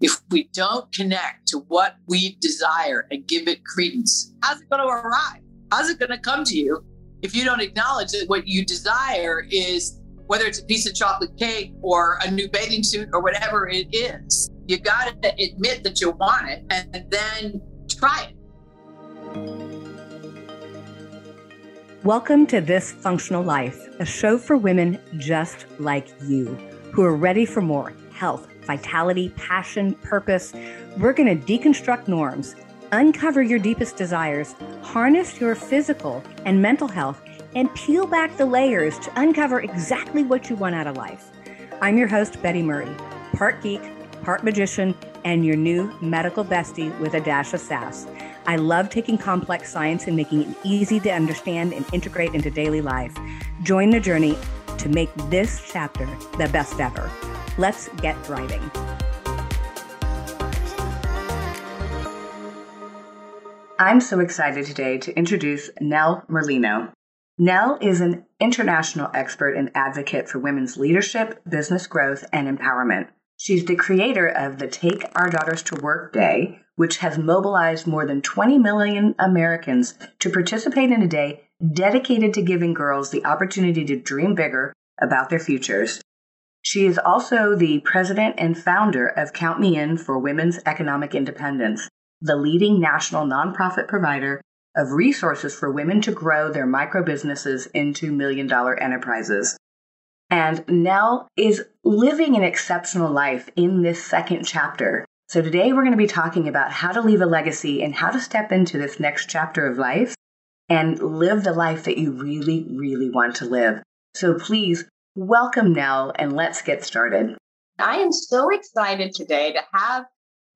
if we don't connect to what we desire and give it credence, how's it going to arrive? How's it going to come to you if you don't acknowledge that what you desire is whether it's a piece of chocolate cake or a new bathing suit or whatever it is? You got to admit that you want it and then try it. Welcome to This Functional Life, a show for women just like you who are ready for more health vitality, passion, purpose. We're going to deconstruct norms, uncover your deepest desires, harness your physical and mental health, and peel back the layers to uncover exactly what you want out of life. I'm your host, Betty Murray, part geek, part magician, and your new medical bestie with a dash of sass. I love taking complex science and making it easy to understand and integrate into daily life. Join the journey to make this chapter the best ever. Let's get driving. I'm so excited today to introduce Nell Merlino. Nell is an international expert and advocate for women's leadership, business growth, and empowerment. She's the creator of the Take Our Daughters to Work Day, which has mobilized more than 20 million Americans to participate in a day dedicated to giving girls the opportunity to dream bigger about their futures. She is also the president and founder of Count Me In for Women's Economic Independence, the leading national nonprofit provider of resources for women to grow their micro businesses into million dollar enterprises. And Nell is living an exceptional life in this second chapter. So today we're going to be talking about how to leave a legacy and how to step into this next chapter of life and live the life that you really, really want to live. So please Welcome, Nell, and let's get started. I am so excited today to have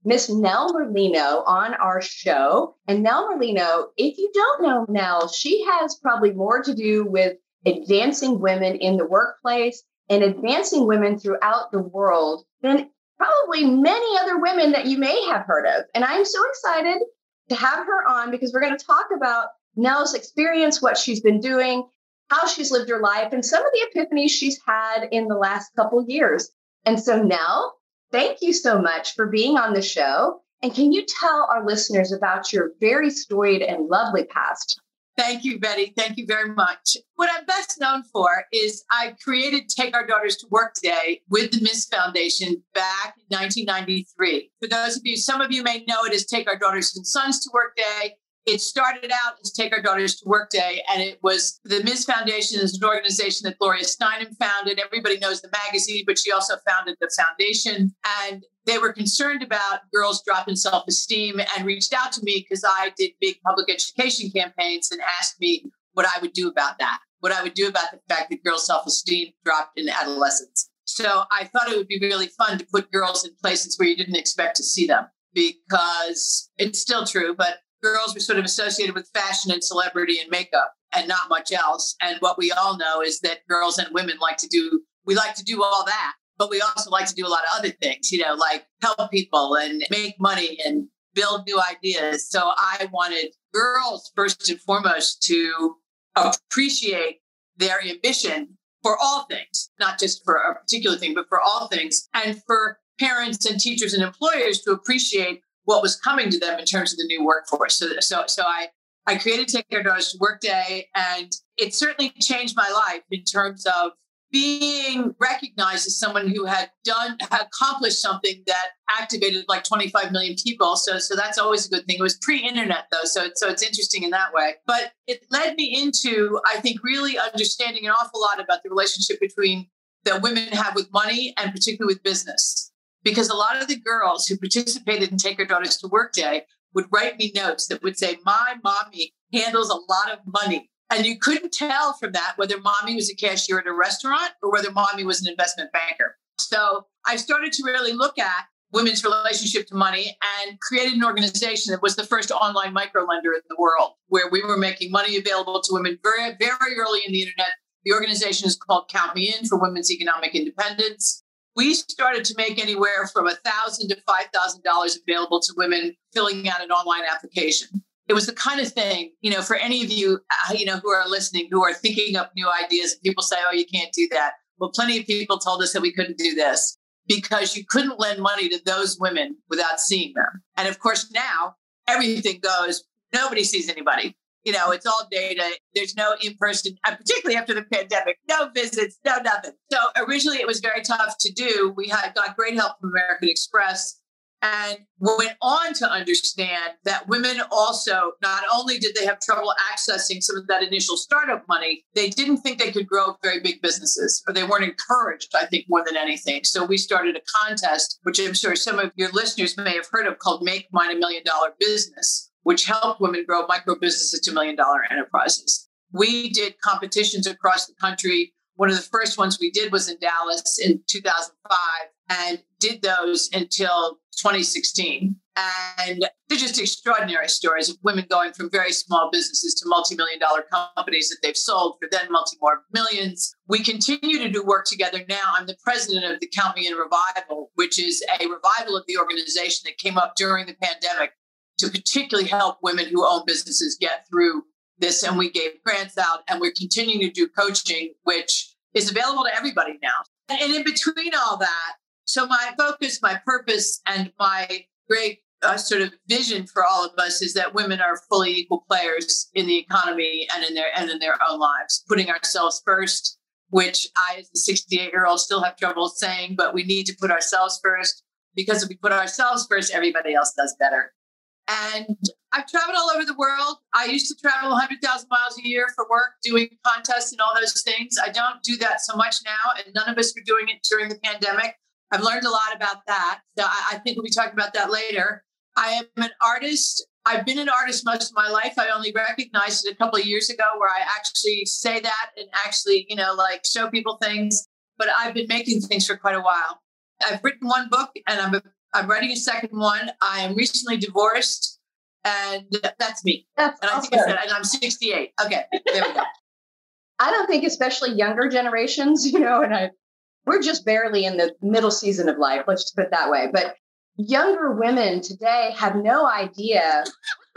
Miss Nell Merlino on our show. And Nell Merlino, if you don't know Nell, she has probably more to do with advancing women in the workplace and advancing women throughout the world than probably many other women that you may have heard of. And I'm so excited to have her on because we're going to talk about Nell's experience, what she's been doing, how she's lived her life and some of the epiphanies she's had in the last couple years. And so, Nell, thank you so much for being on the show. And can you tell our listeners about your very storied and lovely past? Thank you, Betty. Thank you very much. What I'm best known for is I created Take Our Daughters to Work Day with the Ms. Foundation back in 1993. For those of you, some of you may know it as Take Our Daughters and Sons to Work Day. It started out as Take Our Daughters to Work Day, and it was the Ms. Foundation is an organization that Gloria Steinem founded. Everybody knows the magazine, but she also founded the foundation. And they were concerned about girls dropping self esteem and reached out to me because I did big public education campaigns and asked me what I would do about that, what I would do about the fact that girls' self esteem dropped in adolescence. So I thought it would be really fun to put girls in places where you didn't expect to see them because it's still true, but girls were sort of associated with fashion and celebrity and makeup and not much else. And what we all know is that girls and women like to do, we like to do all that, but we also like to do a lot of other things, you know, like help people and make money and build new ideas. So I wanted girls, first and foremost, to appreciate their ambition for all things, not just for a particular thing, but for all things, and for parents and teachers and employers to appreciate what was coming to them in terms of the new workforce. So, so, so I, I created Take Our Daughters to Workday, and it certainly changed my life in terms of being recognized as someone who had done had accomplished something that activated like 25 million people. So so that's always a good thing. It was pre-internet though so so it's interesting in that way. But it led me into i think really understanding an awful lot about the relationship between that women have with money and particularly with business because a lot of the girls who participated in Take Our Daughters to Work Day would write me notes that would say, My mommy handles a lot of money. And you couldn't tell from that whether mommy was a cashier at a restaurant or whether mommy was an investment banker. So I started to really look at women's relationship to money and created an organization that was the first online micro lender in the world where we were making money available to women very, very early in the internet. The organization is called Count Me In for Women's Economic Independence we started to make anywhere from a thousand to five thousand dollars available to women filling out an online application. It was the kind of thing, you know, for any of you, uh, you know, who are listening, who are thinking up new ideas. People say, "Oh, you can't do that." Well, plenty of people told us that we couldn't do this. because you couldn't lend money to those women without seeing them. And of course, now everything goes, nobody sees anybody. You know, it's all data. There's no in person, uh, particularly after the pandemic, no visits, no nothing. So originally it was very tough to do. We had got great help from American Express and went on to understand that women also not only did they have trouble accessing some of that initial startup money they didn't think they could grow very big businesses or they weren't encouraged i think more than anything so we started a contest which i'm sure some of your listeners may have heard of called make mine a million dollar business which helped women grow micro businesses to million dollar enterprises we did competitions across the country one of the first ones we did was in dallas in 2005 and did those until 2016. And they're just extraordinary stories of women going from very small businesses to multi-million dollar companies that they've sold for then multi more millions. We continue to do work together now. I'm the president of the Count Me In Revival, which is a revival of the organization that came up during the pandemic to particularly help women who own businesses get through this. And we gave grants out and we're continuing to do coaching, which is available to everybody now. And in between all that, so my focus, my purpose, and my great uh, sort of vision for all of us is that women are fully equal players in the economy and in their and in their own lives, putting ourselves first. Which I, as a 68 year old, still have trouble saying, but we need to put ourselves first because if we put ourselves first, everybody else does better. And I've traveled all over the world. I used to travel 100,000 miles a year for work, doing contests and all those things. I don't do that so much now, and none of us were doing it during the pandemic. I've learned a lot about that. So I, think we'll be talking about that later. I am an artist. I've been an artist most of my life. I only recognized it a couple of years ago where I actually say that and actually, you know, like show people things. But I've been making things for quite a while. I've written one book and I'm, I'm writing a second one. I am recently divorced and that's me. That's and awesome. I think I said, and I'm 68. Okay, there we go. I don't think, especially younger generations, you know, and I we're just barely in the middle season of life, let's just put it that way. But younger women today have no idea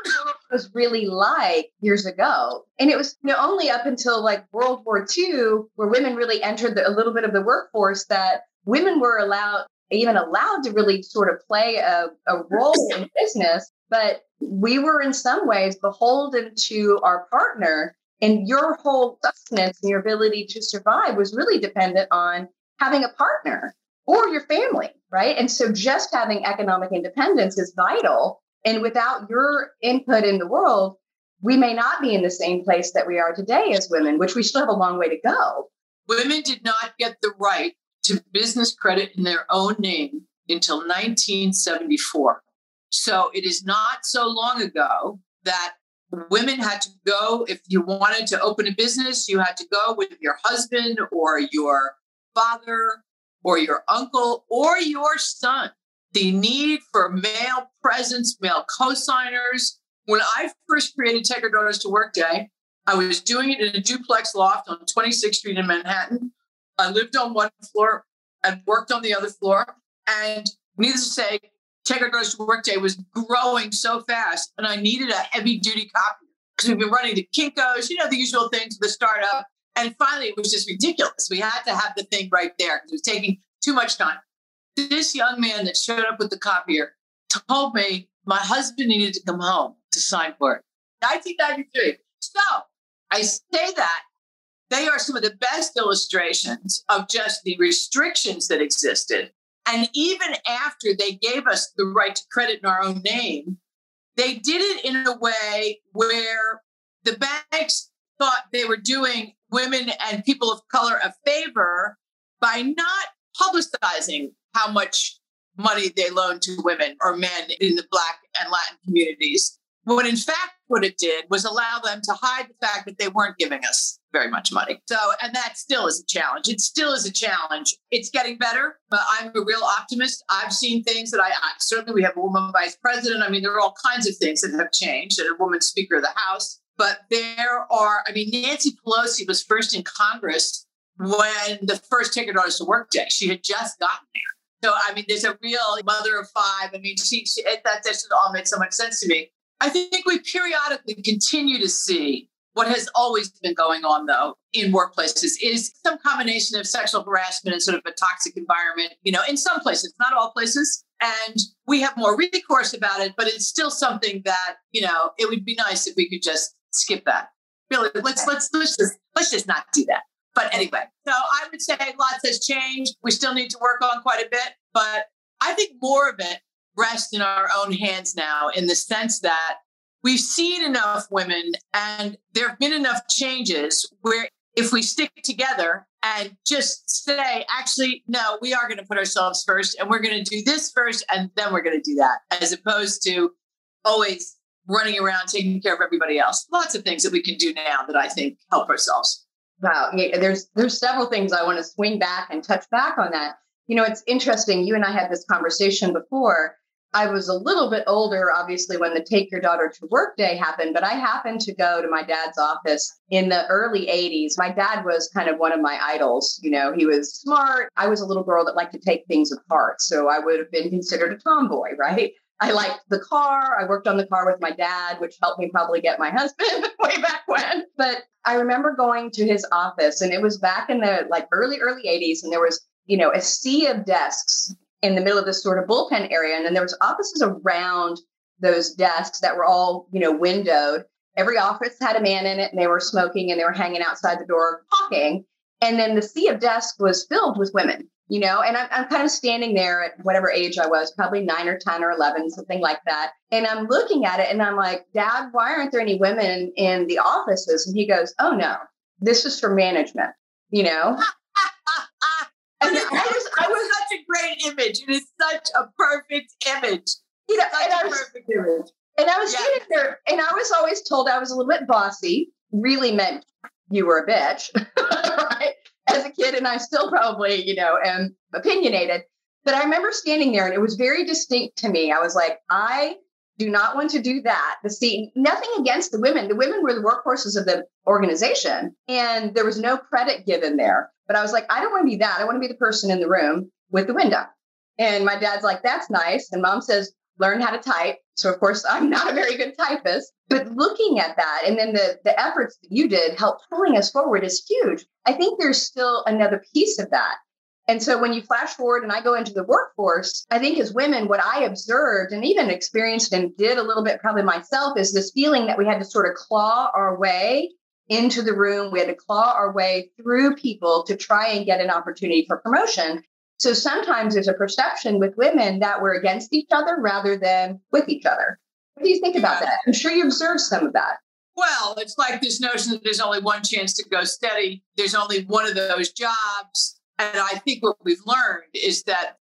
what it was really like years ago. And it was you know, only up until like World War II, where women really entered the, a little bit of the workforce, that women were allowed, even allowed to really sort of play a, a role in business. But we were in some ways beholden to our partner. And your whole sustenance and your ability to survive was really dependent on having a partner or your family, right? And so just having economic independence is vital. And without your input in the world, we may not be in the same place that we are today as women, which we still have a long way to go. Women did not get the right to business credit in their own name until 1974. So it is not so long ago that women had to go, if you wanted to open a business, you had to go with your husband or your father or your uncle or your son. The need for male presence, male co-signers. When I first created Take Our Daughters to Work Day, I was doing it in a duplex loft on 26th Street in Manhattan. I lived on one floor and worked on the other floor. And needless to say, Our Daughters to Work Day was growing so fast, and I needed a heavy duty copy because we've been running the Kinkos, you know, the usual things, the startup. And finally, it was just ridiculous. We had to have the thing right there because it was taking too much time. This young man that showed up with the copier told me my husband needed to come home to sign for it. 1993. So I say that they are some of the best illustrations of just the restrictions that existed. And even after they gave us the right to credit in our own name, they did it in a way where the banks thought they were doing women and people of color a favor by not publicizing how much money they loaned to women or men in the Black and Latin communities. When in fact, what it did was allow them to hide the fact that they weren't giving us very much money. So, and that still is a challenge. It still is a challenge. It's getting better, but I'm a real optimist. I've seen things that I, I certainly, we have a woman vice president. I mean, there are all kinds of things that have changed and a woman speaker of the House. But there are, I mean, Nancy Pelosi was first in Congress when the first Take Our Daughters to Work Day. She had just gotten there. So, I mean, there's a real mother of five. I mean, she, she that just all made so much sense to me. I think we periodically continue to see What has always been going on, though, in workplaces is some combination of sexual harassment and sort of a toxic environment, you know, in some places, not all places. And we have more recourse about it, but it's still something that, you know, it would be nice if we could just skip that. Really, let's let's let's just let's just not do that. But anyway, so I would say lots has changed. We still need to work on quite a bit, but I think more of it rests in our own hands now in the sense that we've seen enough women and there have been enough changes where if we stick together and just say, actually, no, we are going to put ourselves first and we're going to do this first and then we're going to do that, as opposed to always running around taking care of everybody else. Lots of things that we can do now that I think help ourselves. Wow. Yeah, there's there's several things I want to swing back and touch back on that. You know, it's interesting. You and I had this conversation before I was a little bit older, obviously, when the Take Your Daughter to Work Day happened, but I happened to go to my dad's office in the early 80s. My dad was kind of one of my idols. You know, he was smart. I was a little girl that liked to take things apart. So I would have been considered a tomboy, right? I liked the car. I worked on the car with my dad, which helped me probably get my husband way back when. But I remember going to his office, and it was back in the like early, early 80s, and there was, you know, a sea of desks in the middle of this sort of bullpen area. And then there was offices around those desks that were all, you know, windowed. Every office had a man in it and they were smoking and they were hanging outside the door talking. And then the sea of desks was filled with women, you know, and I'm, I'm kind of standing there at whatever age I was, probably nine or 10 or 11, something like that. And I'm looking at it and I'm like, Dad, why aren't there any women in the offices? And he goes, Oh, no, this is for management, you know? And I was, I was such a great image. It is such a perfect image. You know, such and I was, perfect image. And I was Yeah. sitting there, and I was always told I was a little bit bossy. Really meant you were a bitch, right? As a kid, and I still probably, you know, am opinionated. But I remember standing there, and it was very distinct to me. I was like, I do not want to do that. The see, nothing against the women. The women were the workhorses of the organization, and there was no credit given there. But I was like, I don't want to be that. I want to be the person in the room with the window. And my dad's like, that's nice. And mom says, learn how to type. So of course I'm not a very good typist, but looking at that and then the the efforts that you did help pulling us forward is huge. I think there's still another piece of that. And so when you flash forward and I go into the workforce, I think as women, what I observed and even experienced and did a little bit probably myself is this feeling that we had to sort of claw our way into the room. We had to claw our way through people to try and get an opportunity for promotion. So sometimes there's a perception with women that we're against each other rather than with each other. What do you think about that? I'm sure you observed some of that. Well, it's like this notion that there's only one chance to go steady. There's only one of those jobs. And I think what we've learned is that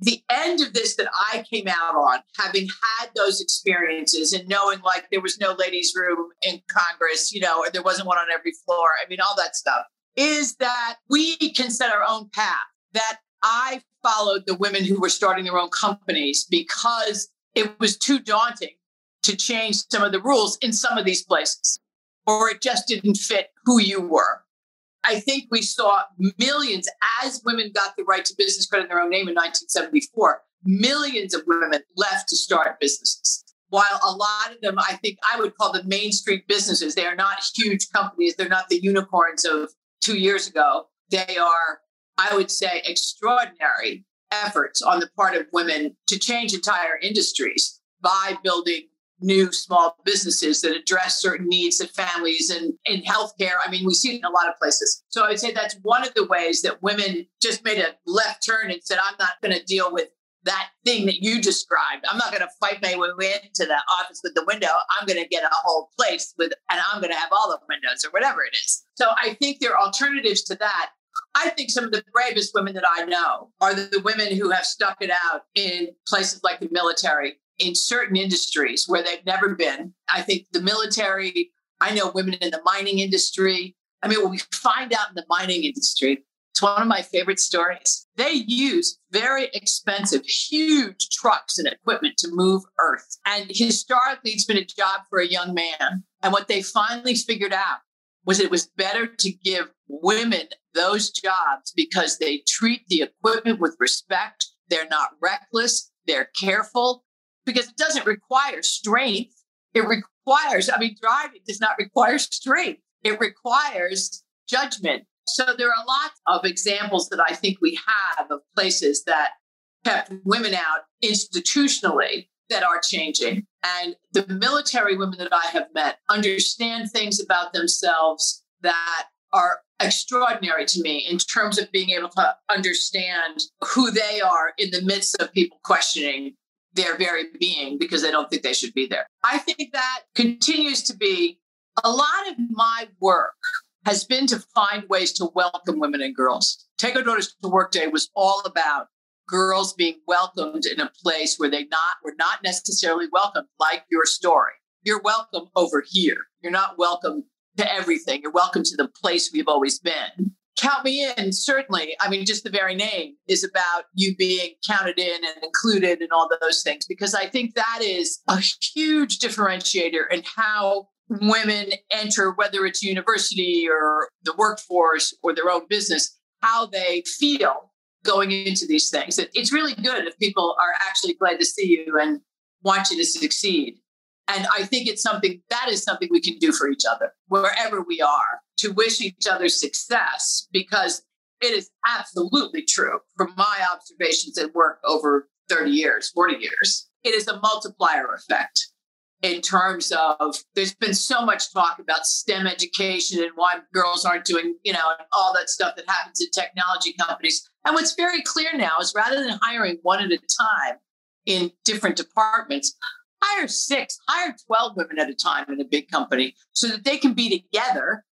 the end of this that I came out on, having had those experiences and knowing like there was no ladies' room in Congress, you know, or there wasn't one on every floor, I mean, all that stuff, is that we can set our own path. That I followed the women who were starting their own companies because it was too daunting to change some of the rules in some of these places, or it just didn't fit who you were. I think we saw millions as women got the right to business credit in their own name in 1974. Millions of women left to start businesses. While a lot of them, I think I would call them Main Street businesses. They are not huge companies. They're not the unicorns of two years ago. They are, I would say, extraordinary efforts on the part of women to change entire industries by building new small businesses that address certain needs of families and in healthcare. I mean, we see it in a lot of places. So I would say that's one of the ways that women just made a left turn and said, I'm not going to deal with that thing that you described. I'm not going to fight my way into the office with the window. I'm going to get a whole place with, and I'm going to have all the windows or whatever it is. So I think there are alternatives to that. I think some of the bravest women that I know are the women who have stuck it out in places like the military, in certain industries where they've never been. I think the military, I know women in the mining industry. I mean, what we find out in the mining industry, it's one of my favorite stories. They use very expensive, huge trucks and equipment to move earth. And historically, it's been a job for a young man. And what they finally figured out was it was better to give women those jobs because they treat the equipment with respect. They're not reckless. They're careful because it doesn't require strength. It requires, I mean, driving does not require strength, it requires judgment. So there are lots of examples that I think we have of places that kept women out institutionally that are changing. And the military women that I have met understand things about themselves that are extraordinary to me in terms of being able to understand who they are in the midst of people questioning their very being because they don't think they should be there. I think that continues to be a lot of my work has been to find ways to welcome women and girls. Take Our Daughters to Work Day was all about girls being welcomed in a place where they not were not necessarily welcomed, like your story. You're welcome over here. You're not welcome to everything. You're welcome to the place we've always been. Count me in, certainly. I mean, just the very name is about you being counted in and included and all those things, because I think that is a huge differentiator in how women enter, whether it's university or the workforce or their own business, how they feel going into these things. It, it's really good if people are actually glad to see you and want you to succeed. And I think it's something that is something we can do for each other wherever we are to wish each other success because it is absolutely true from my observations at work over 30 years, 40 years. It is a multiplier effect in terms of there's been so much talk about STEM education and why girls aren't doing, you know, all that stuff that happens in technology companies. And what's very clear now is rather than hiring one at a time in different departments, hire six, hire 12 women at a time in a big company so that they can be together,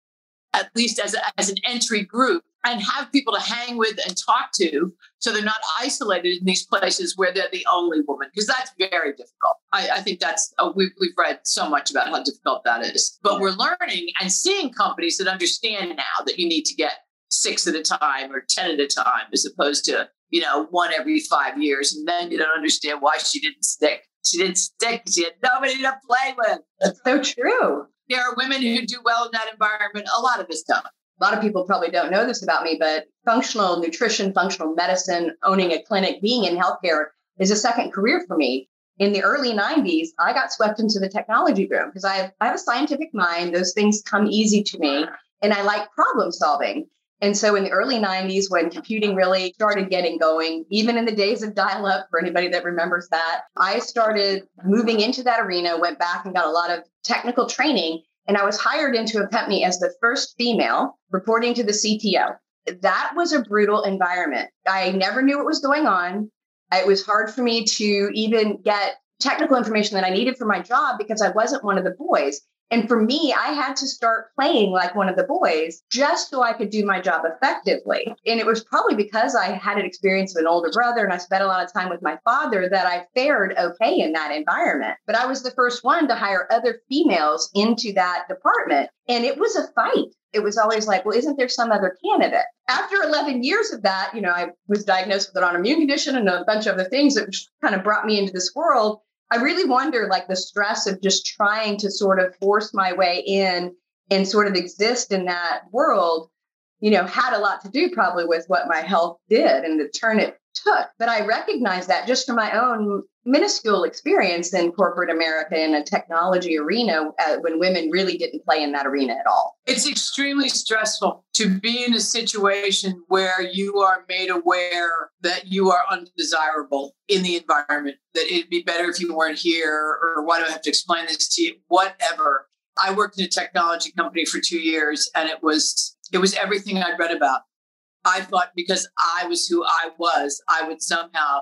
at least as, a, as an entry group, and have people to hang with and talk to so they're not isolated in these places where they're the only woman, because that's very difficult. I, I think that's, uh, we've, we've read so much about how difficult that is. But we're learning and seeing companies that understand now that you need to get six at a time or 10 at a time as opposed to, you know, one every five years. And then you don't understand why she didn't stick. She didn't stick. She had nobody to play with. That's so true. There are women who do well in that environment. A lot of us don't. A lot of people probably don't know this about me, but functional nutrition, functional medicine, owning a clinic, being in healthcare is a second career for me. In the early 90s, I got swept into the technology boom because I have, I have a scientific mind. Those things come easy to me, and I like problem solving. And so in the early 90s, when computing really started getting going, even in the days of dial up, for anybody that remembers that, I started moving into that arena, went back and got a lot of technical training. And I was hired into a company as the first female reporting to the CTO. That was a brutal environment. I never knew what was going on. It was hard for me to even get technical information that I needed for my job because I wasn't one of the boys. And for me, I had to start playing like one of the boys just so I could do my job effectively. And it was probably because I had an experience of an older brother and I spent a lot of time with my father that I fared okay in that environment. But I was the first one to hire other females into that department. And it was a fight. It was always like, well, isn't there some other candidate? After 11 years of that, you know, I was diagnosed with an autoimmune condition and a bunch of other things that kind of brought me into this world. I really wonder like the stress of just trying to sort of force my way in and sort of exist in that world, you know, had a lot to do probably with what my health did and the turn it took. But I recognize that just from my own minuscule experience in corporate America in a technology arena uh, when women really didn't play in that arena at all. It's extremely stressful to be in a situation where you are made aware that you are undesirable in the environment, that it'd be better if you weren't here, or why do I have to explain this to you? Whatever. I worked in a technology company for two years and it was it was everything I'd read about. I thought because I was who I was, I would somehow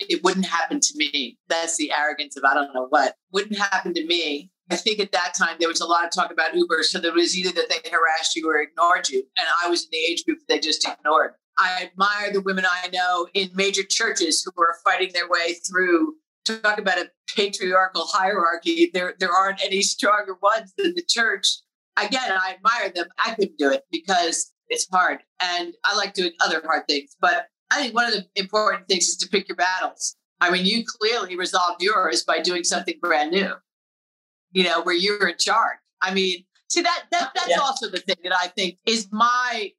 it wouldn't happen to me. That's the arrogance of I don't know what. Wouldn't happen to me. I think at that time there was a lot of talk about Uber. So there was either that they harassed you or ignored you. And I was in the age group that they just ignored. I admire the women I know in major churches who are fighting their way through. Talk about a patriarchal hierarchy. There, there aren't any stronger ones than the church. Again, I admire them. I couldn't do it because it's hard. And I like doing other hard things. But I think one of the important things is to pick your battles. I mean, you clearly resolved yours by doing something brand new, you know, where you're in charge. I mean, see that, that that's yeah. also the thing that I think is my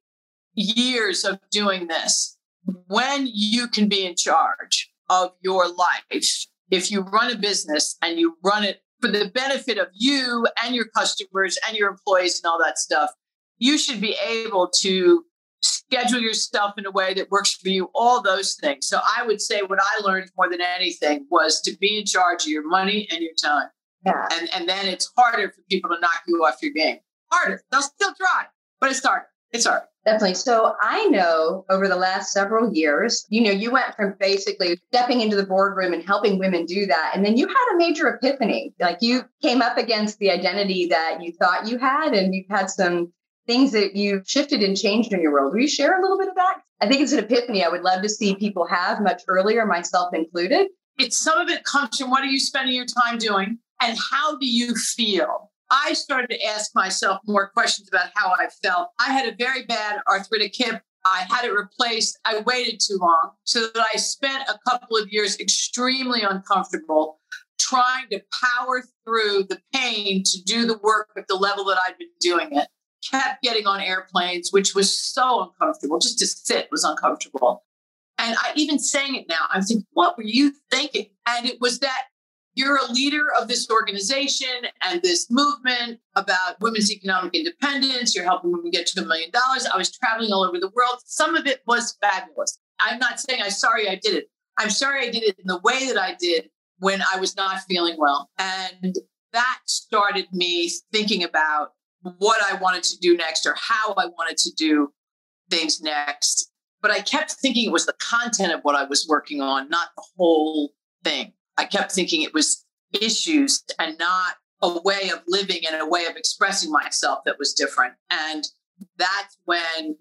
years of doing this. When you can be in charge of your life, if you run a business and you run it for the benefit of you and your customers and your employees and all that stuff, you should be able to schedule your stuff in a way that works for you, all those things. So I would say what I learned more than anything was to be in charge of your money and your time. Yeah. And, and then it's harder for people to knock you off your game. Harder. They'll still try, but it's harder. It's hard. Definitely. So I know over the last several years, you know, you went from basically stepping into the boardroom and helping women do that. And then you had a major epiphany. Like you came up against the identity that you thought you had, and you've had some things that you've shifted and changed in your world. Will you share a little bit of that? I think it's an epiphany I would love to see people have much earlier, myself included. It's some of it comes from what are you spending your time doing and how do you feel? I started to ask myself more questions about how I felt. I had a very bad arthritic hip. I had it replaced. I waited too long so that I spent a couple of years extremely uncomfortable trying to power through the pain to do the work at the level that I'd been doing it kept getting on airplanes, which was so uncomfortable. Just to sit was uncomfortable. And I even saying it now, I'm thinking, what were you thinking? And it was that you're a leader of this organization and this movement about women's economic independence. You're helping women get to a million dollars. I was traveling all over the world. Some of it was fabulous. I'm not saying I'm sorry I did it. I'm sorry I did it in the way that I did when I was not feeling well. And that started me thinking about what I wanted to do next or how I wanted to do things next. But I kept thinking it was the content of what I was working on, not the whole thing. I kept thinking it was issues and not a way of living and a way of expressing myself that was different. And that's when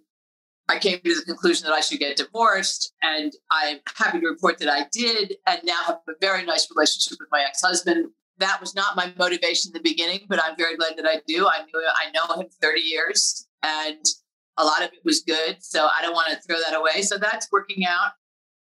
I came to the conclusion that I should get divorced. And I'm happy to report that I did, and now have a very nice relationship with my ex husband that was not my motivation in the beginning, but I'm very glad that I do. I knew I know him 30 years and a lot of it was good. So I don't want to throw that away. So that's working out.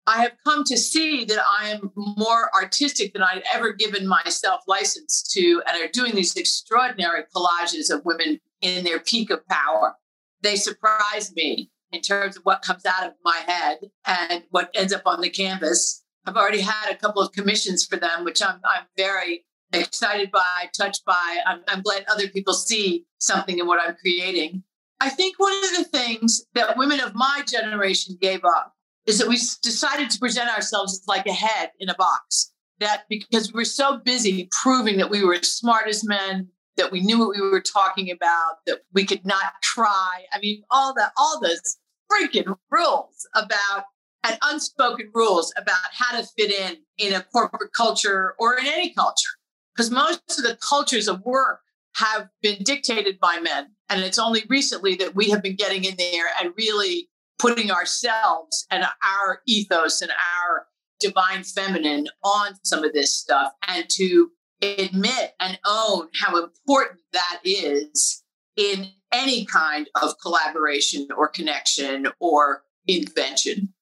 I have come to see that I am more artistic than I'd ever given myself license to, and are doing these extraordinary collages of women in their peak of power. They surprise me in terms of what comes out of my head and what ends up on the canvas. I've already had a couple of commissions for them, which I'm, I'm very excited by, touched by. I'm, I'm glad other people see something in what I'm creating. I think one of the things that women of my generation gave up is that we decided to present ourselves like a head in a box. That because we were so busy proving that we were as smart as men, that we knew what we were talking about, that we could not try. I mean, all the all those freaking rules about and unspoken rules about how to fit in in a corporate culture or in any culture because most of the cultures of work have been dictated by men. And it's only recently that we have been getting in there and really putting ourselves and our ethos and our divine feminine on some of this stuff and to admit and own how important that is in any kind of collaboration or connection or invention.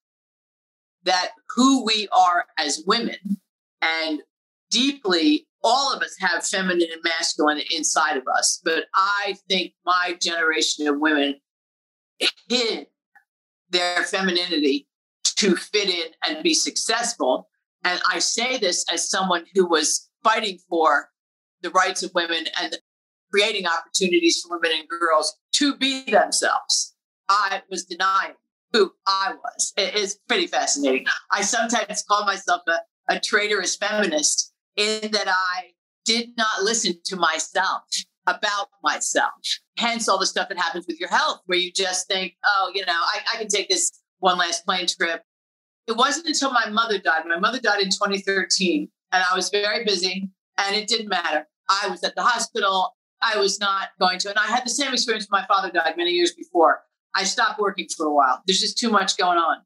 That who we are as women and deeply all of us have feminine and masculine inside of us, but I think my generation of women hid their femininity to fit in and be successful. And I say this as someone who was fighting for the rights of women and creating opportunities for women and girls to be themselves. I was denying who I was. It is pretty fascinating. I sometimes call myself a, a traitorous feminist in that I did not listen to myself about myself. Hence, all the stuff that happens with your health, where you just think, oh, you know, I, I can take this one last plane trip. It wasn't until my mother died. My mother died in 2013, and I was very busy, and it didn't matter. I was at the hospital. I was not going to. And I had the same experience when my father died many years before. I stopped working for a while. There's just too much going on.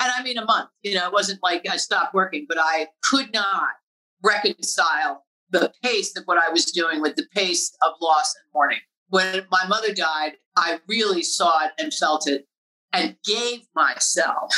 And I mean, a month, you know, it wasn't like I stopped working, but I could not reconcile the pace of what I was doing with the pace of loss and mourning. When my mother died, I really saw it and felt it and gave myself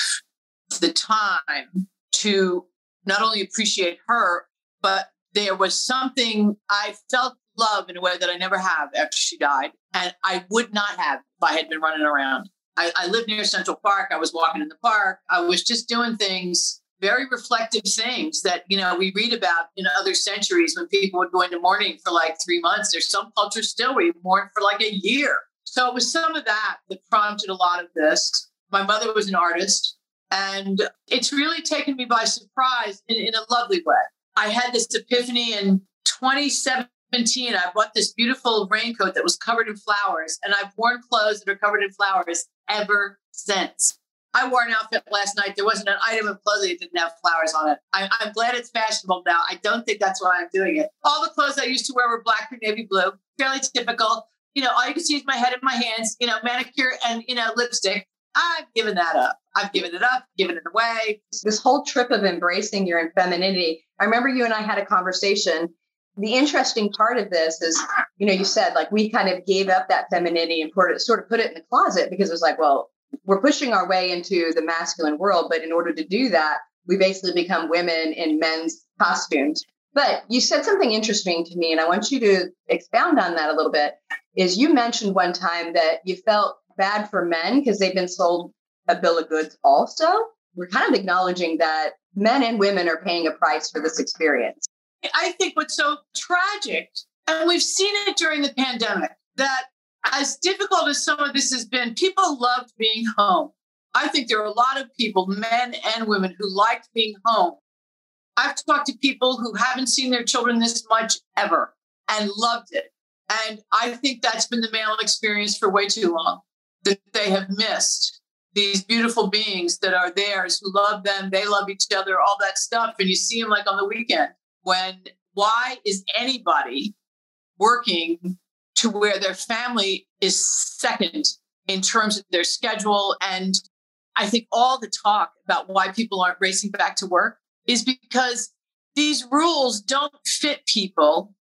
the time to not only appreciate her, but there was something I felt love in a way that I never have after she died. And I would not have if I had been running around. I, I lived near Central Park. I was walking in the park. I was just doing things very reflective things that you know we read about in other centuries when people would go into mourning for like three months. There's some cultures still where you mourn for like a year. So it was some of that that prompted a lot of this. My mother was an artist and it's really taken me by surprise in, in a lovely way. I had this epiphany in 2017 i bought this beautiful raincoat that was covered in flowers and i've worn clothes that are covered in flowers ever since I wore an outfit last night. There wasn't an item of clothing that didn't have flowers on it. I, am glad it's fashionable now. I don't think that's why I'm doing it. All the clothes I used to wear were black or navy blue, fairly typical. You know, all you can see is my head and my hands, you know, manicure and, you know, lipstick. I've given that up. I've given it up, given it away. This whole trip of embracing your femininity. I remember you and I had a conversation. The interesting part of this is, you know, you said like we kind of gave up that femininity and put it, sort of put it in the closet because it was like, well, we're pushing our way into the masculine world, but in order to do that, we basically become women in men's costumes. But you said something interesting to me, and I want you to expound on that a little bit. Is you mentioned one time that you felt bad for men because they've been sold a bill of goods also. We're kind of acknowledging that men and women are paying a price for this experience. I think what's so tragic, and we've seen it during the pandemic, that as difficult as some of this has been, people loved being home. I think there are a lot of people, men and women, who liked being home. I've talked to people who haven't seen their children this much ever and loved it. And I think that's been the male experience for way too long, that they have missed these beautiful beings that are theirs, who love them, they love each other, all that stuff. And you see them like on the weekend when why is anybody working to where their family is second in terms of their schedule. And I think all the talk about why people aren't racing back to work is because these rules don't fit people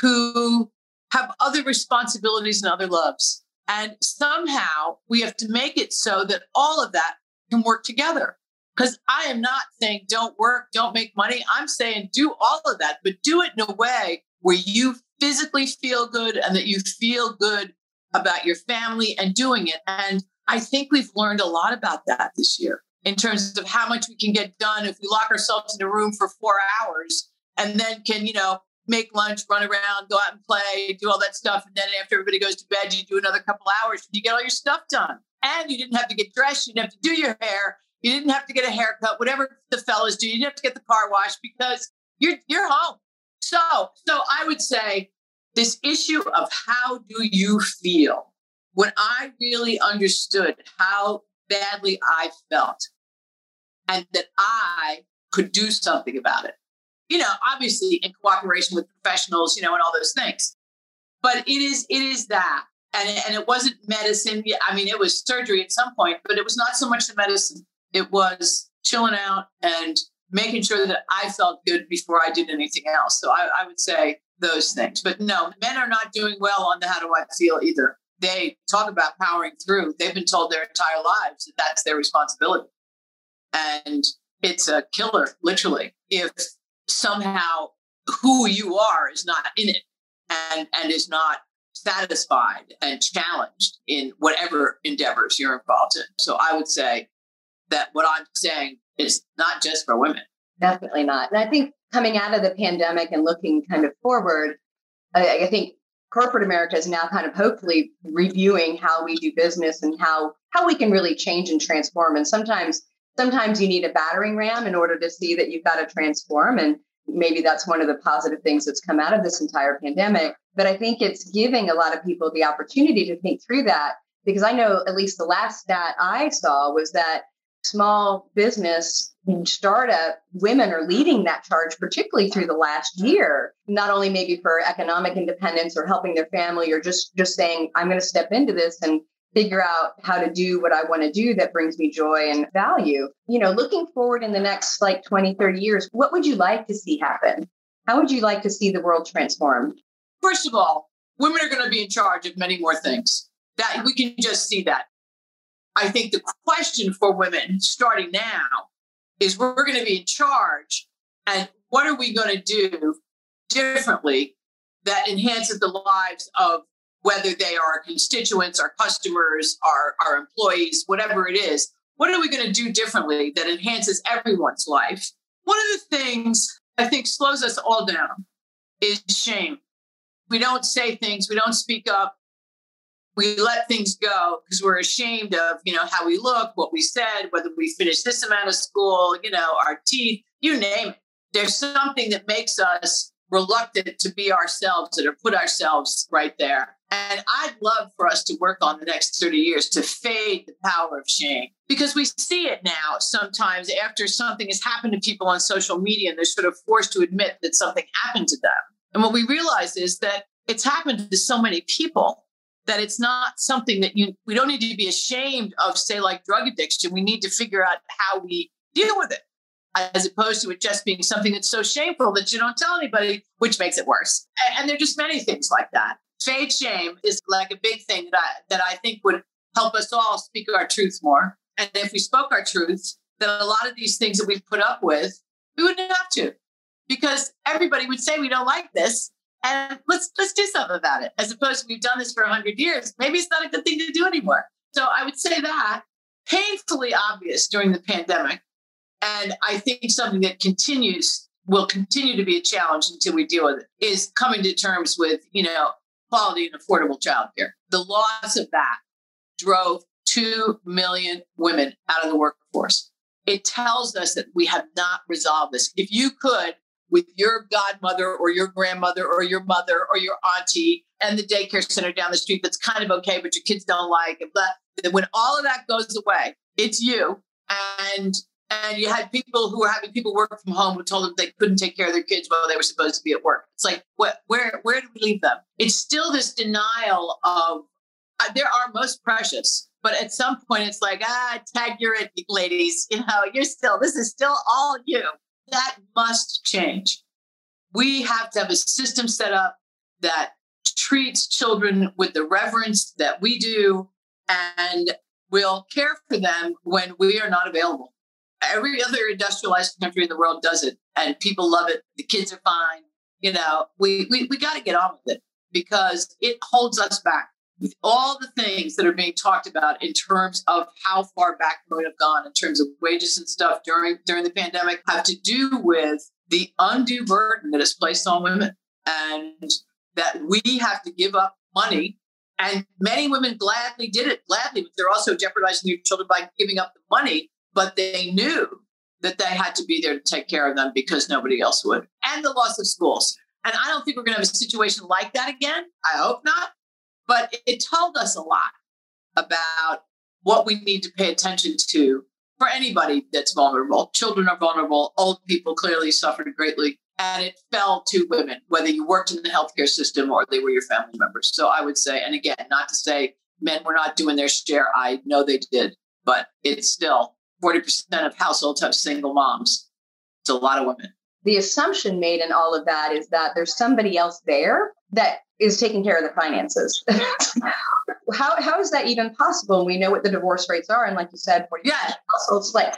who have other responsibilities and other loves. And somehow we have to make it so that all of that can work together. Because I am not saying don't work, don't make money. I'm saying do all of that, but do it in a way where you physically feel good and that you feel good about your family and doing it. And I think we've learned a lot about that this year in terms of how much we can get done if we lock ourselves in a room for four hours and then can, you know, make lunch, run around, go out and play, do all that stuff. And then after everybody goes to bed, you do another couple hours. You get all your stuff done. And you didn't have to get dressed. You didn't have to do your hair. You didn't have to get a haircut, whatever the fellas do. You didn't have to get the car washed because you're you're home. So, so I would say this issue of how do you feel? When I really understood how badly I felt and that I could do something about it. You know, obviously in cooperation with professionals, you know, and all those things. But it is it is that. And, and it wasn't medicine. I mean, it was surgery at some point, but it was not so much the medicine. It was chilling out and making sure that I felt good before I did anything else. So I, I would say those things. But no, men are not doing well on the how do I feel either. They talk about powering through. They've been told their entire lives that that's their responsibility. And it's a killer, literally, if somehow who you are is not in it and, and is not satisfied and challenged in whatever endeavors you're involved in. So I would say that what I'm saying is not just for women. Definitely not. And I think coming out of the pandemic and looking kind of forward, I, I think corporate America is now kind of hopefully reviewing how we do business and how how we can really change and transform. And sometimes sometimes you need a battering ram in order to see that you've got to transform. And maybe that's one of the positive things that's come out of this entire pandemic. But I think it's giving a lot of people the opportunity to think through that because I know at least the last stat I saw was that small business startup women are leading that charge particularly through the last year. Not only maybe for economic independence or helping their family or just just saying i'm going to step into this and figure out how to do what i want to do that brings me joy and value. You know looking forward in the next like 20 30 years what would you like to see happen? How would you like to see the world transformed? First of all women are going to be in charge of many more things. That we can just see that I think the question for women starting now is we're going to be in charge. And what are we going to do differently that enhances the lives of whether they are our constituents, our customers, our, our employees, whatever it is? what are we going to do differently that enhances everyone's life? One of the things I think slows us all down is shame. We don't say things, we don't speak up. We let things go because we're ashamed of, you know, how we look, what we said, whether we finished this amount of school, you know, our teeth, you name it. There's something that makes us reluctant to be ourselves to put ourselves right there. And I'd love for us to work on the next 30 years to fade the power of shame because we see it now sometimes after something has happened to people on social media and they're sort of forced to admit that something happened to them. And what we realize is that it's happened to so many people that it's not something that you we don't need to be ashamed of say like drug addiction we need to figure out how we deal with it as opposed to it just being something that's so shameful that you don't tell anybody which makes it worse and, there are just many things like that fade shame is like a big thing that I that I think would help us all speak our truth more. And if we spoke our truth, then a lot of these things that we've put up with, we wouldn't have to. Because everybody would say we don't like this. And let's let's do something about it. As opposed to we've done this for hundred years. Maybe it's not a good thing to do anymore. So I would say that painfully obvious during the pandemic. And I think something that continues will continue to be a challenge until we deal with it is coming to terms with, you know, quality and affordable childcare. The loss of that drove 2 million women out of the workforce. It tells us that we have not resolved this. If you could, with your godmother or your grandmother or your mother or your auntie and the daycare center down the street that's kind of okay, but your kids don't like it, but when all of that goes away, it's you. And and you had people who were having people work from home who told them they couldn't take care of their kids while they were supposed to be at work. It's like, what, where, where do we leave them? It's still this denial of uh, there are most precious, but at some point it's like, ah, tag you're it, ladies. You know, you're still, this is still all you. That must change. We have to have a system set up that treats children with the reverence that we do and will care for them when we are not available. Every other industrialized country in the world does it and people love it. The kids are fine. You know we we, we got to get on with it because it holds us back with all the things that are being talked about in terms of how far back would have gone in terms of wages and stuff during during the pandemic have to do with the undue burden that is placed on women and that we have to give up money and many women gladly did it gladly but they're also jeopardizing their children by giving up the money but they knew that they had to be there to take care of them because nobody else would. And the loss of schools. And I don't think we're going to have a situation like that again. I hope not. But it told us a lot about what we need to pay attention to for anybody that's vulnerable. Children are vulnerable. Old people clearly suffered greatly. And it fell to women, whether you worked in the healthcare system or they were your family members. So I would say, and again, not to say men were not doing their share. I know they did, but it's still 40% of households have single moms. It's a lot of women. The assumption made in all of that is that there's somebody else there that is taking care of the finances. how, how is that even possible? And We know what the divorce rates are. And like you said, 40% yeah. households, like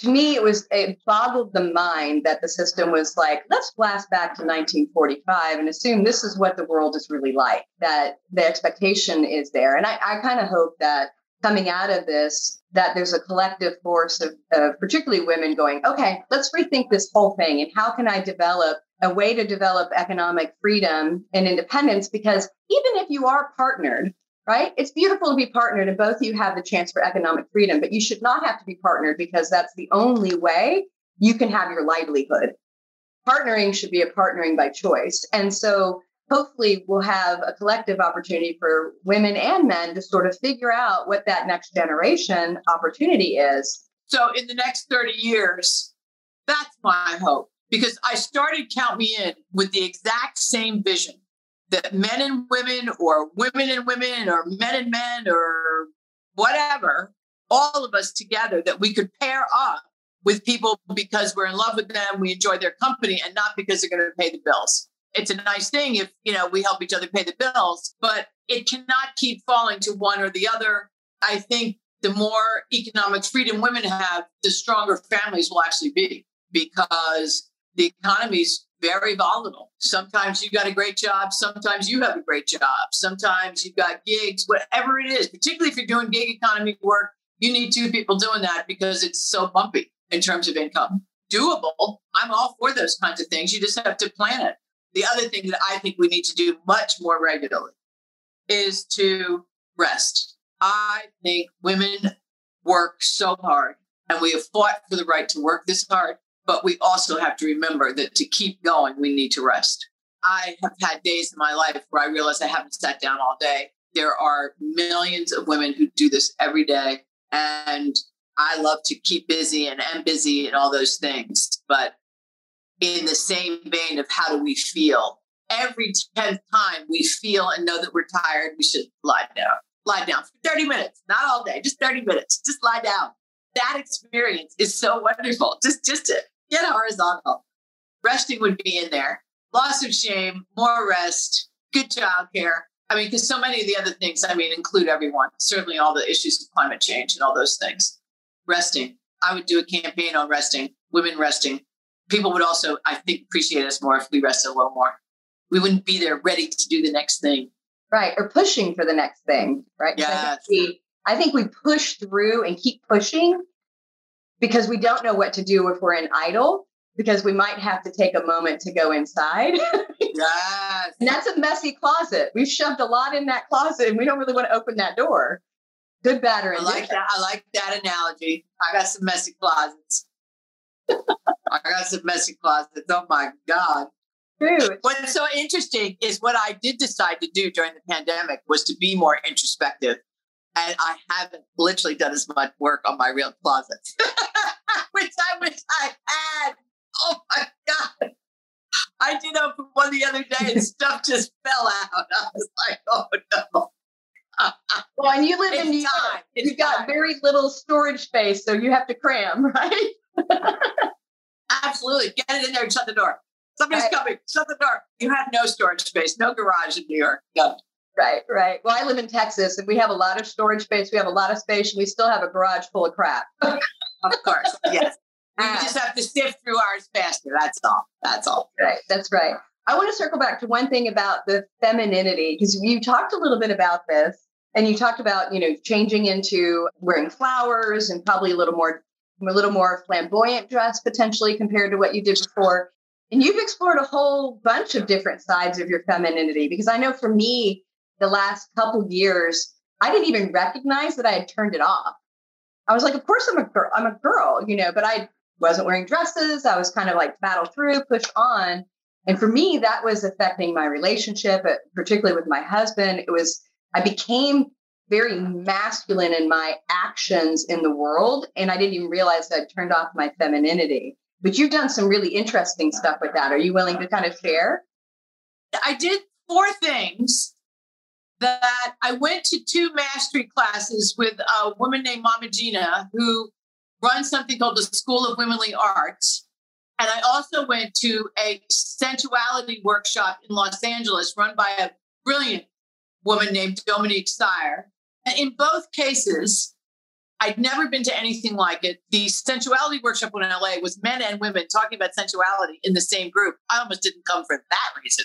to me, it was it boggled the mind that the system was like, let's blast back to 1945 and assume this is what the world is really like. That the expectation is there, and I, I kind of hope that coming out of this, that there's a collective force of, of particularly women going, okay, let's rethink this whole thing. And how can I develop a way to develop economic freedom and independence? Because even if you are partnered, right, it's beautiful to be partnered and both of you have the chance for economic freedom, but you should not have to be partnered because that's the only way you can have your livelihood. Partnering should be a partnering by choice. And so hopefully we'll have a collective opportunity for women and men to sort of figure out what that next generation opportunity is. So in the next 30 years, that's my hope because I started Count Me In with the exact same vision that men and women, or women and women, or men and men, or whatever, all of us together, that we could pair up with people because we're in love with them, we enjoy their company, and not because they're going to pay the bills. It's a nice thing if you know we help each other pay the bills but it cannot keep falling to one or the other. I think the more economic freedom women have the stronger families will actually be because the economy's very volatile sometimes you've got a great job sometimes you have a great job sometimes you've got gigs whatever it is particularly if you're doing gig economy work You need two people doing that because it's so bumpy in terms of income. Doable. I'm all for those kinds of things. You just have to plan it. The other thing that I think we need to do much more regularly is to rest. I think women work so hard and we have fought for the right to work this hard, but we also have to remember that to keep going, we need to rest. I have had days in my life where I realize I haven't sat down all day. There are millions of women who do this every day. And I love to keep busy and am busy and all those things. But in the same vein of how do we feel? Every 10th time we feel and know that we're tired, we should lie down. Lie down for 30 minutes, not all day, just 30 minutes. Just lie down. That experience is so wonderful. Just just to get horizontal. Resting would be in there. Loss of shame, more rest, good childcare. I mean, because so many of the other things, I mean, include everyone, certainly all the issues of climate change and all those things. Resting. I would do a campaign on resting, women resting. People would also, I think, appreciate us more if we rested a little more. We wouldn't be there ready to do the next thing. Right. Or pushing for the next thing. Right. Yeah. We, I think we push through and keep pushing because we don't know what to do if we're in idle because we might have to take a moment to go inside. yes. And that's a messy closet. We've shoved a lot in that closet and we don't really want to open that door. Good, bad, or I like that. I like that analogy. I got some messy closets. I got some messy closets. Oh my God. True. What's so interesting is what I did decide to do during the pandemic was to be more introspective. And I haven't literally done as much work on my real closets, which I wish I had. Oh my God. I did open one the other day and stuff just fell out. I was like, oh no. well, and you live It's in New York. It's You've got time. very little storage space, so you have to cram, right? Absolutely. Get it in there and shut the door. Somebody's Right. coming. Shut the door. You have no storage space, no garage in New York. None. Right, right. Well, I live in Texas and we have a lot of storage space. We have a lot of space and we still have a garage full of crap. Of course. yes. We Ah. just have to sift through ours faster. That's all. That's all. Right, that's right. I want to circle back to one thing about the femininity because you talked a little bit about this and you talked about, you know, changing into wearing flowers and probably a little more a little more flamboyant dress potentially compared to what you did before. And you've explored a whole bunch of different sides of your femininity because I know for me the last couple years I didn't even recognize that I had turned it off. I was like, of course I'm a girl, I'm a girl, you know, but I wasn't wearing dresses. I was kind of like battle through, push on. And for me, that was affecting my relationship, particularly with my husband. It was, I became very masculine in my actions in the world. And I didn't even realize that I'd turned off my femininity. But you've done some really interesting stuff with that. Are you willing to kind of share? I did four things that I went to two mastery classes with a woman named Mama Gena, who runs something called the School of Womanly Arts. And I also went to a sensuality workshop in Los Angeles run by a brilliant woman named Dominique Sire. And in both cases, I'd never been to anything like it. The sensuality workshop in LA was men and women talking about sensuality in the same group. I almost didn't come for that reason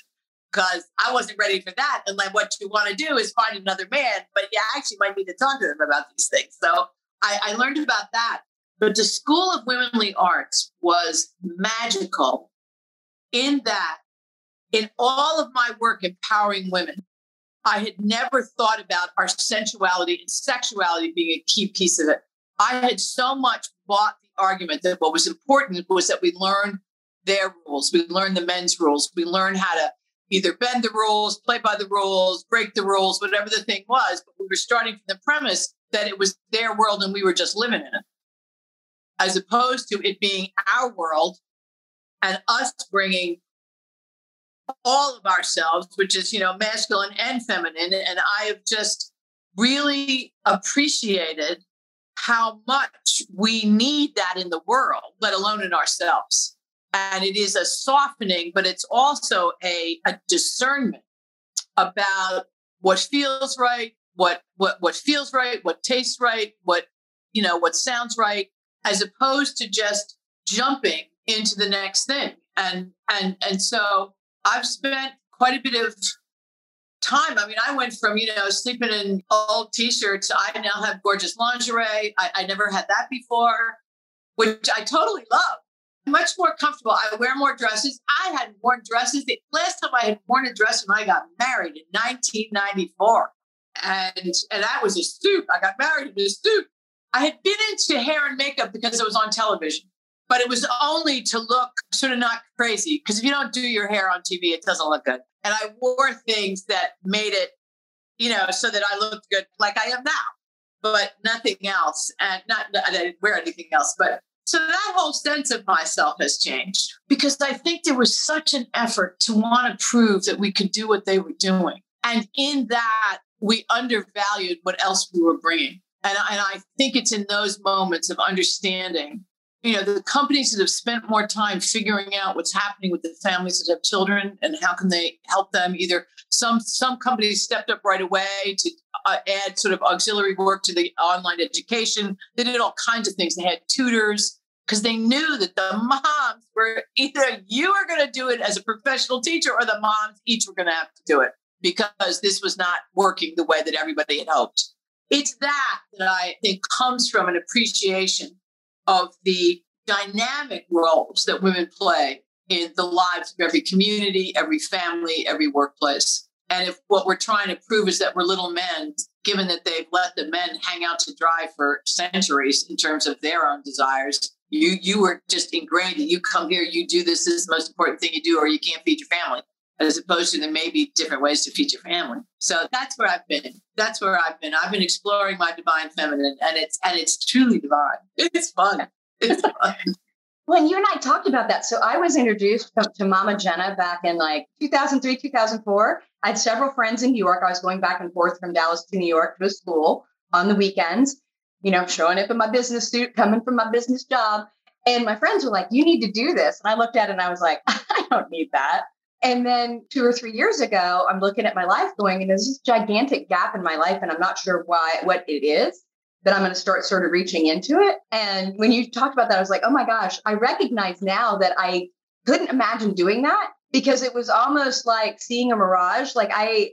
because I wasn't ready for that. And like, what you want to do is find another man, but you actually might need to talk to them about these things. So I, I learned about that. But the School of Womanly Arts was magical in that, in all of my work empowering women, I had never thought about our sensuality and sexuality being a key piece of it. I had so much bought the argument that what was important was that we learn their rules, we learn the men's rules, we learn how to either bend the rules, play by the rules, break the rules, whatever the thing was. But we were starting from the premise that it was their world and we were just living in it, as opposed to it being our world and us bringing all of ourselves, which is, you know, masculine and feminine. And I have just really appreciated how much we need that in the world, let alone in ourselves. And it is a softening, but it's also a, a discernment about what feels right, what what what feels right, what tastes right, what you know, what sounds right, as opposed to just jumping into the next thing. And and and so I've spent quite a bit of time. I mean, I went from, you know, sleeping in old t-shirts. I now have gorgeous lingerie. I, I never had that before, which I totally love. Much more comfortable. I wear more dresses. I hadn't worn dresses. The last time I had worn a dress when I got married in 1994. And and that was a suit. I got married in a suit. I had been into hair and makeup because it was on television, but it was only to look sort of not crazy. Because if you don't do your hair on TV, it doesn't look good. And I wore things that made it, you know, so that I looked good like I am now, but nothing else. And not, I didn't wear anything else. But so that whole sense of myself has changed because I think there was such an effort to want to prove that we could do what they were doing. And in that, we undervalued what else we were bringing. And, and I think it's in those moments of understanding you know the companies that have spent more time figuring out what's happening with the families that have children and how can they help them either some some companies stepped up right away to uh, add sort of auxiliary work to the online education. They did all kinds of things. They had tutors because they knew that the moms were either you are going to do it as a professional teacher or the moms each were going to have to do it because this was not working the way that everybody had hoped. It's that that i think comes from an appreciation of the dynamic roles that women play in the lives of every community, every family, every workplace. And if what we're trying to prove is that we're little men, given that they've let the men hang out to dry for centuries in terms of their own desires, you you were just ingrained that you come here, you do this, this is the most important thing you do, or you can't feed your family. As opposed to there may be different ways to feed your family. So that's where I've been. That's where I've been. I've been exploring my divine feminine, and it's and it's truly divine. It's fun. When you and I talked about that, so I was introduced to Mama Gena back in like 2003, 2004. I had several friends in New York. I was going back and forth from Dallas to New York to school on the weekends, you know, showing up in my business suit, coming from my business job. And my friends were like, You need to do this. And I looked at it and I was like, I don't need that. And then two or three years ago, I'm looking at my life going, and there's this gigantic gap in my life, and I'm not sure why, what it is that I'm going to start sort of reaching into it. And when you talked about that, I was like, oh my gosh, I recognize now that I couldn't imagine doing that because it was almost like seeing a mirage. Like I,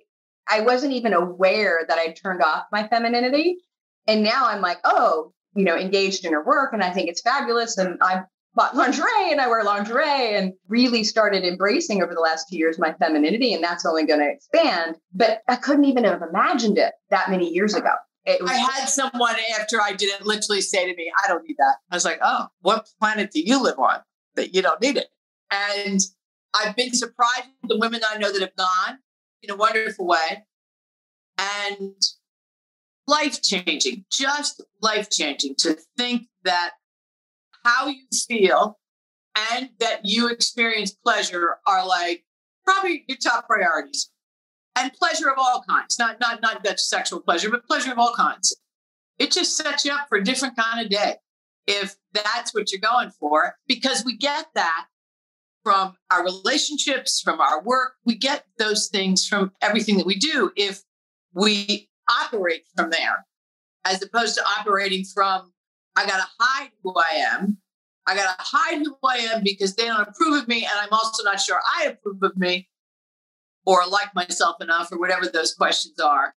I wasn't even aware that I turned off my femininity. And now I'm like, oh, you know, engaged in her work. And I think it's fabulous. And I bought lingerie and I wear lingerie and really started embracing over the last two years my femininity. And that's only going to expand. But I couldn't even have imagined it that many years ago. Was- I had someone after I did it literally say to me, I don't need that. I was like, oh, what planet do you live on that you don't need it? And I've been surprised with the women I know that have gone in a wonderful way and life changing, just life changing to think that how you feel and that you experience pleasure are like probably your top priorities and pleasure of all kinds, not not not that sexual pleasure, but pleasure of all kinds. It just sets you up for a different kind of day if that's what you're going for, because we get that from our relationships, from our work. We get those things from everything that we do if we operate from there, as opposed to operating from, I got to hide who I am. I got to hide who I am because they don't approve of me. And I'm also not sure I approve of me or like myself enough or whatever those questions are.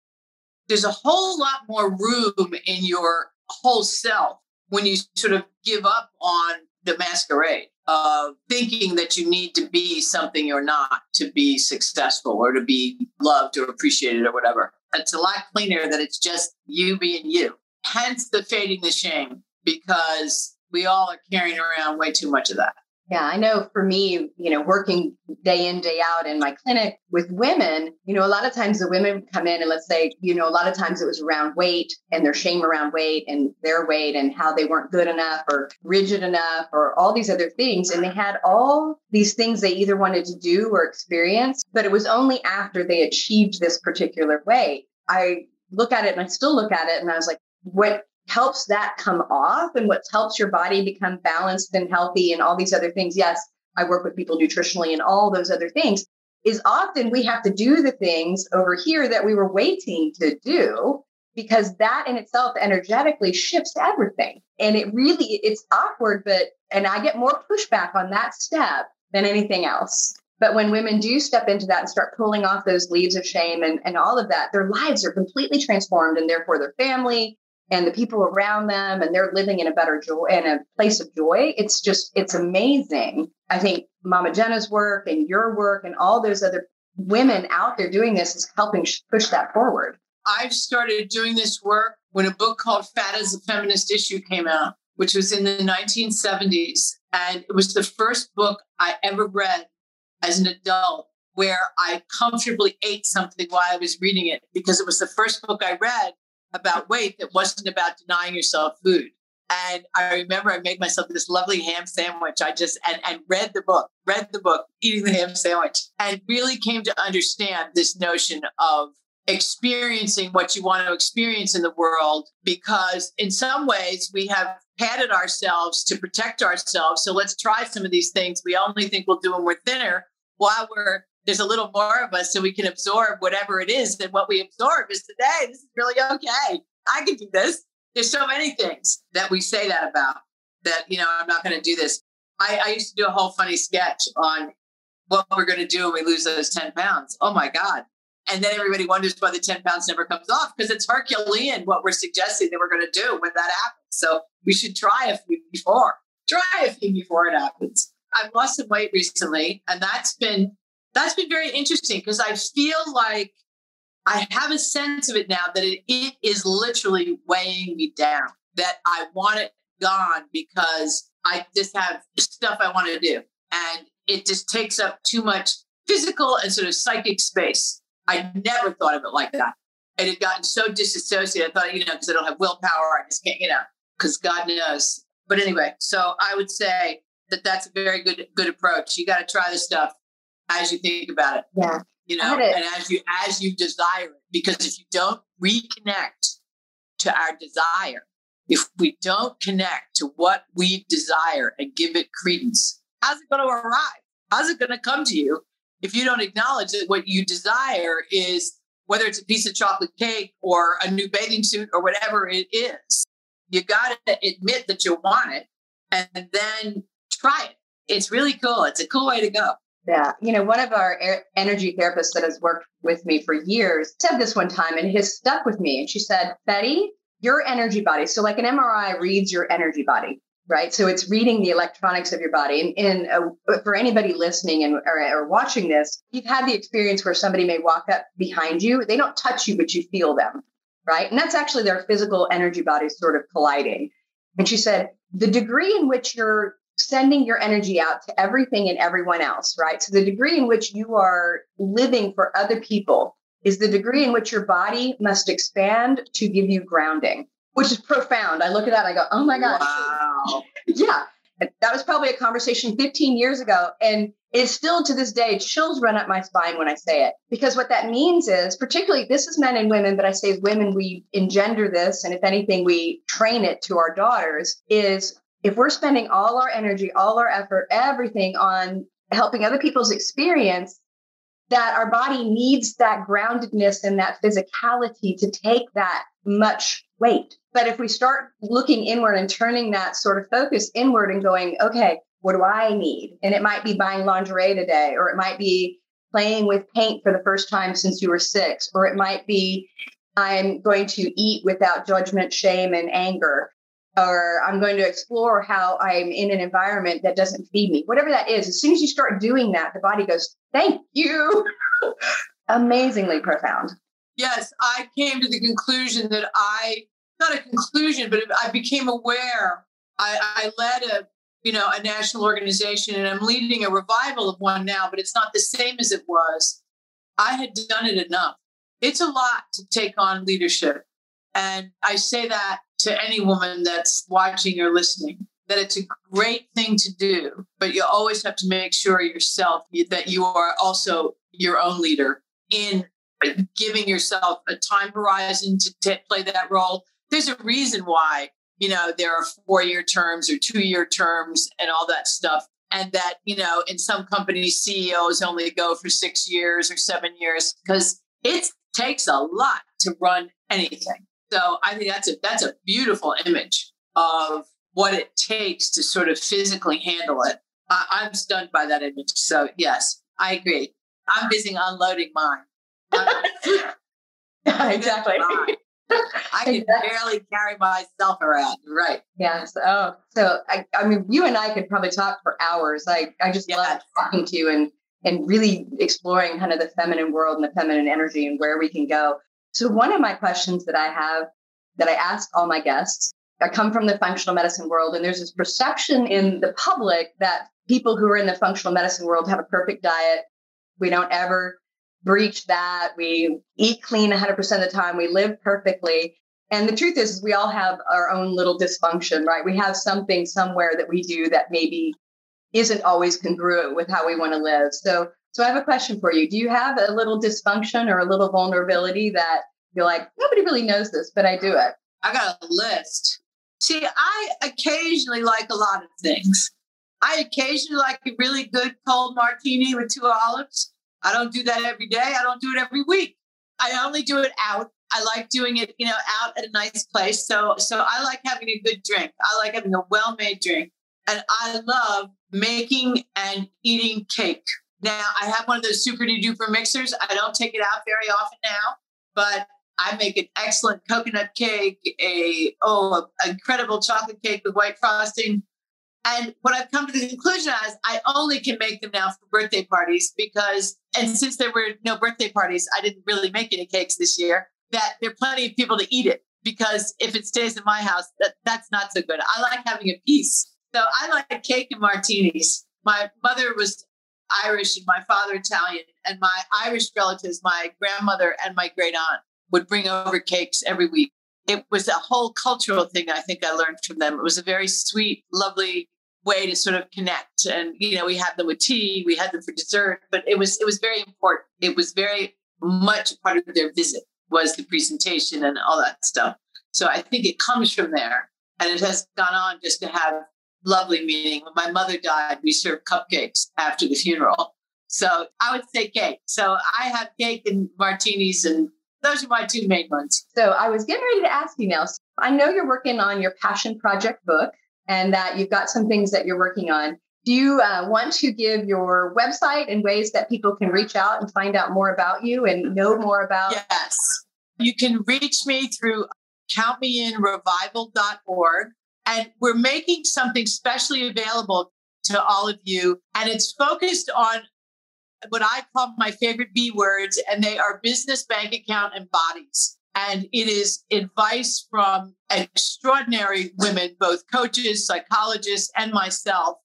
There's a whole lot more room in your whole self when you sort of give up on the masquerade of thinking that you need to be something you're not to be successful or to be loved or appreciated or whatever. It's a lot cleaner that it's just you being you. Hence the fading the shame because we all are carrying around way too much of that. Yeah, I know for me, you know, working day in, day out in my clinic with women, you know, a lot of times the women come in and let's say, you know, a lot of times it was around weight and their shame around weight and their weight and how they weren't good enough or rigid enough or all these other things. And they had all these things they either wanted to do or experience, but it was only after they achieved this particular weight. I look at it and I still look at it and I was like, what helps that come off and what helps your body become balanced and healthy and all these other things. Yes, I work with people nutritionally and all those other things. Is often we have to do the things over here that we were waiting to do because that in itself energetically shifts everything. And it really, it's awkward, but, and I get more pushback on that step than anything else. But when women do step into that and start pulling off those leaves of shame and, and all of that, their lives are completely transformed and therefore their family and the people around them and they're living in a better joy in a place of joy. It's just, it's amazing. I think Mama Gena's work and your work and all those other women out there doing this is helping push that forward. I've started doing this work when a book called Fat Is a Feminist Issue came out, which was in the 1970s. And it was the first book I ever read as an adult where I comfortably ate something while I was reading it because it was the first book I read about weight that wasn't about denying yourself food. And I remember I made myself this lovely ham sandwich. I just and, and read the book, read the book, eating the ham sandwich, and really came to understand this notion of experiencing what you want to experience in the world because in some ways we have padded ourselves to protect ourselves so let's try some of these things we only think we'll do when we're thinner while we're there's a little more of us so we can absorb whatever it is that what we absorb is today this is really okay i can do this there's so many things that we say that about that you know i'm not going to do this I, I used to do a whole funny sketch on what we're going to do when we lose those 10 pounds oh my god and then everybody wonders why the 10 pounds never comes off because it's Herculean what we're suggesting that we're going to do when that happens. So we should try a few before. Try a few before it happens. I've lost some weight recently, and that's been that's been very interesting because I feel like I have a sense of it now that it, it is literally weighing me down. That I want it gone because I just have stuff I want to do, and it just takes up too much physical and sort of psychic space. I never thought of it like that. It had gotten so disassociated. I thought, you know, because I don't have willpower, I just can't, you know, because God knows. But anyway, so I would say that that's a very good good approach. You got to try this stuff as you think about it. Yeah. You know, and as you as you desire it, because if you don't reconnect to our desire, if we don't connect to what we desire and give it credence, how's it going to arrive? How's it going to come to you if you don't acknowledge that what you desire is whether it's a piece of chocolate cake or a new bathing suit or whatever it is, you got to admit that you want it and then try it. It's really cool. It's a cool way to go. Yeah. You know, one of our energy therapists that has worked with me for years said this one time and it has stuck with me. And she said, Betty, your energy body. So, like an MRI reads your energy body right? So it's reading the electronics of your body. And, and uh, for anybody listening and or, or, watching this, you've had the experience where somebody may walk up behind you. They don't touch you, but you feel them, right? And that's actually their physical energy body sort of colliding. And she said, the degree in which you're sending your energy out to everything and everyone else, right? So the degree in which you are living for other people is the degree in which your body must expand to give you grounding which is profound. I look at that and I go, oh my gosh. Wow. yeah. That was probably a conversation 15 years ago. And it's still to this day, chills run up my spine when I say it. Because what that means is, particularly this is men and women, but I say as women, we engender this. And if anything, we train it to our daughters is if we're spending all our energy, all our effort, everything on helping other people's experience, that our body needs that groundedness and that physicality to take that much weight. But if we start looking inward and turning that sort of focus inward and going, okay, what do I need? And it might be buying lingerie today, or it might be playing with paint for the first time since you were six, or it might be I'm going to eat without judgment, shame, and anger, or I'm going to explore how I'm in an environment that doesn't feed me. Whatever that is, as soon as you start doing that, the body goes, Thank you. Amazingly profound. Yes, I came to the conclusion that I, not a conclusion, but I became aware. I, I led a, you know, a national organization and I'm leading a revival of one now, but it's not the same as it was. I had done it enough. It's a lot to take on leadership. And I say that to any woman that's watching or listening that it's a great thing to do, but you always have to make sure yourself that you are also your own leader in giving yourself a time horizon to t- play that role. There's a reason why, you know, there are four year terms or two year terms and all that stuff. And that, you know, in some companies, CEOs only go for six years or seven years because it takes a lot to run anything. So I think that's a that's a beautiful image of what it takes to sort of physically handle it. I, I'm stunned by that image. So yes, I agree. I'm busy unloading mine. exactly. I can exactly. barely carry myself around. Right. Yes. Oh, so I, I mean, you and I could probably talk for hours. I, I just yes. love talking to you and and really exploring kind of the feminine world and the feminine energy and where we can go. So one of my questions that I have that I ask all my guests, I come from the functional medicine world, and there's this perception in the public that people who are in the functional medicine world have a perfect diet. We don't ever breach that. We eat clean 100% of the time. We live perfectly. And the truth is, is, we all have our own little dysfunction, right? We have something somewhere that we do that maybe isn't always congruent with how we want to live. So, so I have a question for you. Do you have a little dysfunction or a little vulnerability that you're like, nobody really knows this, but I do it? I got a list. See, I occasionally like a lot of things. I occasionally like a really good cold martini with two olives. I don't do that every day. I don't do it every week. I only do it out. I like doing it, you know, out at a nice place. So, so I like having a good drink. I like having a well-made drink, and I love making and eating cake. Now, I have one of those super duper mixers. I don't take it out very often now, but I make an excellent coconut cake, a oh, an incredible chocolate cake with white frosting. And what I've come to the conclusion is I only can make them now for birthday parties because, and since there were no birthday parties, I didn't really make any cakes this year, that there are plenty of people to eat it. Because if it stays in my house, that, that's not so good. I like having a piece. So I like cake and martinis. My mother was Irish and my father Italian, and my Irish relatives, my grandmother and my great aunt, would bring over cakes every week. It was a whole cultural thing I think I learned from them. It was a very sweet, lovely way to sort of connect. And you know, we had them with tea, we had them for dessert, but it was it was very important. It was very much part of their visit was the presentation and all that stuff. So I think it comes from there. And it has gone on just to have lovely meeting. When my mother died, we served cupcakes after the funeral. So I would say cake. So I have cake and martinis, and those are my two main ones. So I was getting ready to ask you now. I know you're working on your passion project book and that you've got some things that you're working on. Do you uh, want to give your website and ways that people can reach out and find out more about you and know more about? Yes. You can reach me through countmeinrevival.org. And we're making something specially available to all of you. And it's focused on what I call my favorite B words, and they are business, bank account, and bodies. And it is advice from extraordinary women, both coaches, psychologists, and myself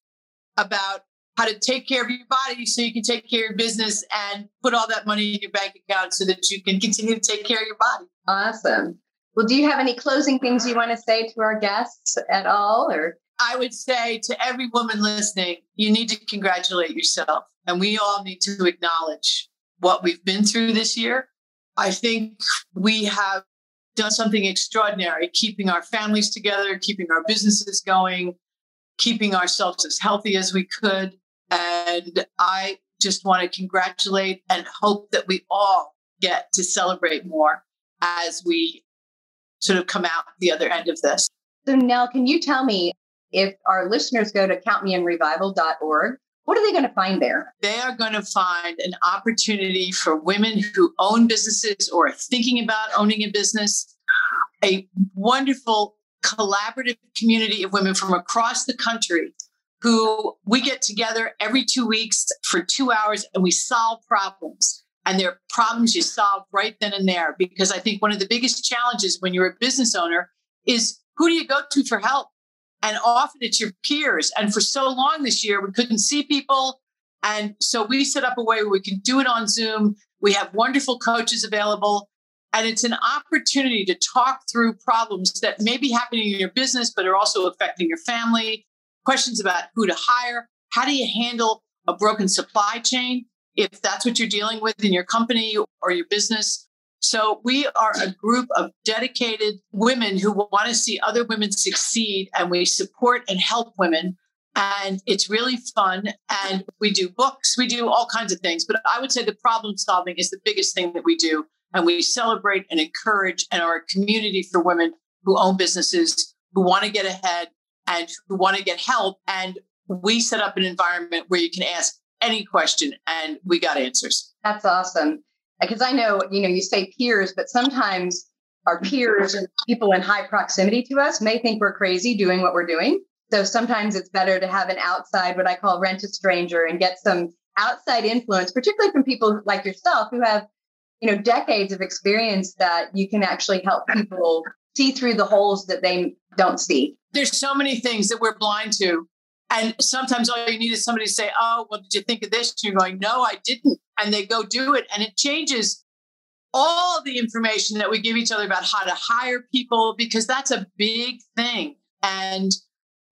about how to take care of your body so you can take care of your business and put all that money in your bank account so that you can continue to take care of your body. Awesome. Well, do you have any closing things you want to say to our guests at all or I would say to every woman listening, you need to congratulate yourself. And we all need to acknowledge what we've been through this year. I think we have done something extraordinary, keeping our families together, keeping our businesses going, keeping ourselves as healthy as we could. And I just want to congratulate and hope that we all get to celebrate more as we sort of come out the other end of this. So, Nell, can you tell me if our listeners go to countmeinrevival.org, what are they going to find there? They are going to find an opportunity for women who own businesses or are thinking about owning a business, a wonderful collaborative community of women from across the country who we get together every two weeks for two hours and we solve problems. And there are problems you solve right then and there. Because I think one of the biggest challenges when you're a business owner is who do you go to for help? And often it's your peers. And for so long this year, we couldn't see people. And so we set up a way where we can do it on Zoom. We have wonderful coaches available. And it's an opportunity to talk through problems that may be happening in your business, but are also affecting your family. Questions about who to hire. How do you handle a broken supply chain if that's what you're dealing with in your company or your business? So we are a group of dedicated women who want to see other women succeed and we support and help women. And it's really fun. And we do books, we do all kinds of things. But I would say the problem solving is the biggest thing that we do. And we celebrate and encourage and are a community for women who own businesses, who want to get ahead and who want to get help. And we set up an environment where you can ask any question and we got answers. That's awesome. Because I know, you know, you say peers, but sometimes our peers and people in high proximity to us may think we're crazy doing what we're doing. So sometimes it's better to have an outside, what I call rent a stranger, and get some outside influence, particularly from people like yourself who have, you know, decades of experience that you can actually help people see through the holes that they don't see. There's so many things that we're blind to. And sometimes all you need is somebody to say, Oh, well, did you think of this? And you're going, No, I didn't. And they go do it. And it changes all the information that we give each other about how to hire people, because that's a big thing. And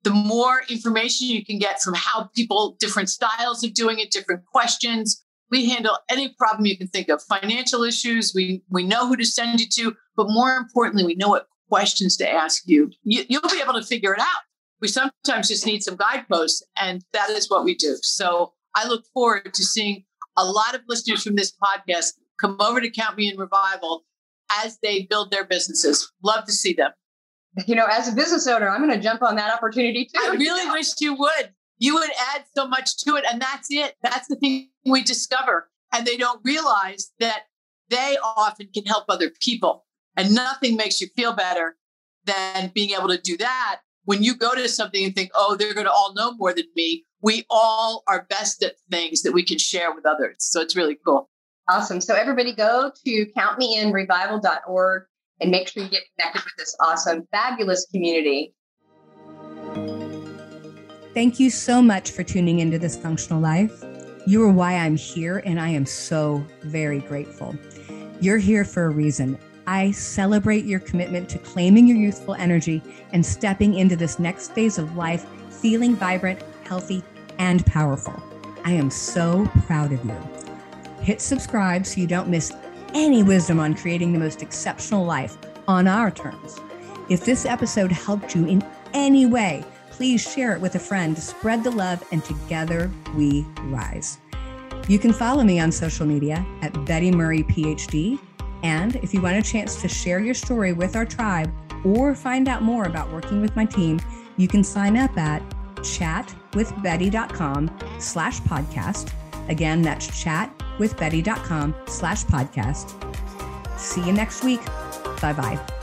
the more information you can get from how people, different styles of doing it, different questions. We handle any problem you can think of, financial issues. We, we know who to send you to, but more importantly, we know what questions to ask you. you you'll be able to figure it out. We sometimes just need some guideposts, and that is what we do. So I look forward to seeing a lot of listeners from this podcast come over to Count Me in Revival as they build their businesses. Love to see them you know, as a business owner, I'm going to jump on that opportunity too. I really wish you would. You would add so much to it. And that's it. That's the thing we discover. And they don't realize that they often can help other people. And nothing makes you feel better than being able to do that. When you go to something and think, oh, they're going to all know more than me, we all are best at things that we can share with others. So it's really cool. Awesome. So everybody go to countmeinrevival.org and make sure you get connected with this awesome, fabulous community. Thank you so much for tuning into this functional life. You are why I'm here, and I am so very grateful. You're here for a reason. I celebrate your commitment to claiming your youthful energy and stepping into this next phase of life feeling vibrant, healthy, and powerful. I am so proud of you. Hit subscribe so you don't miss any wisdom on creating the most exceptional life on our terms. If this episode helped you in any way, please share it with a friend to spread the love and together we rise. You can follow me on social media at Betty Murray PhD. And if you want a chance to share your story with our tribe or find out more about working with my team, you can sign up at chatwithbetty.com slash podcast. Again, that's chatwithbetty.com slash podcast. See you next week. Bye bye.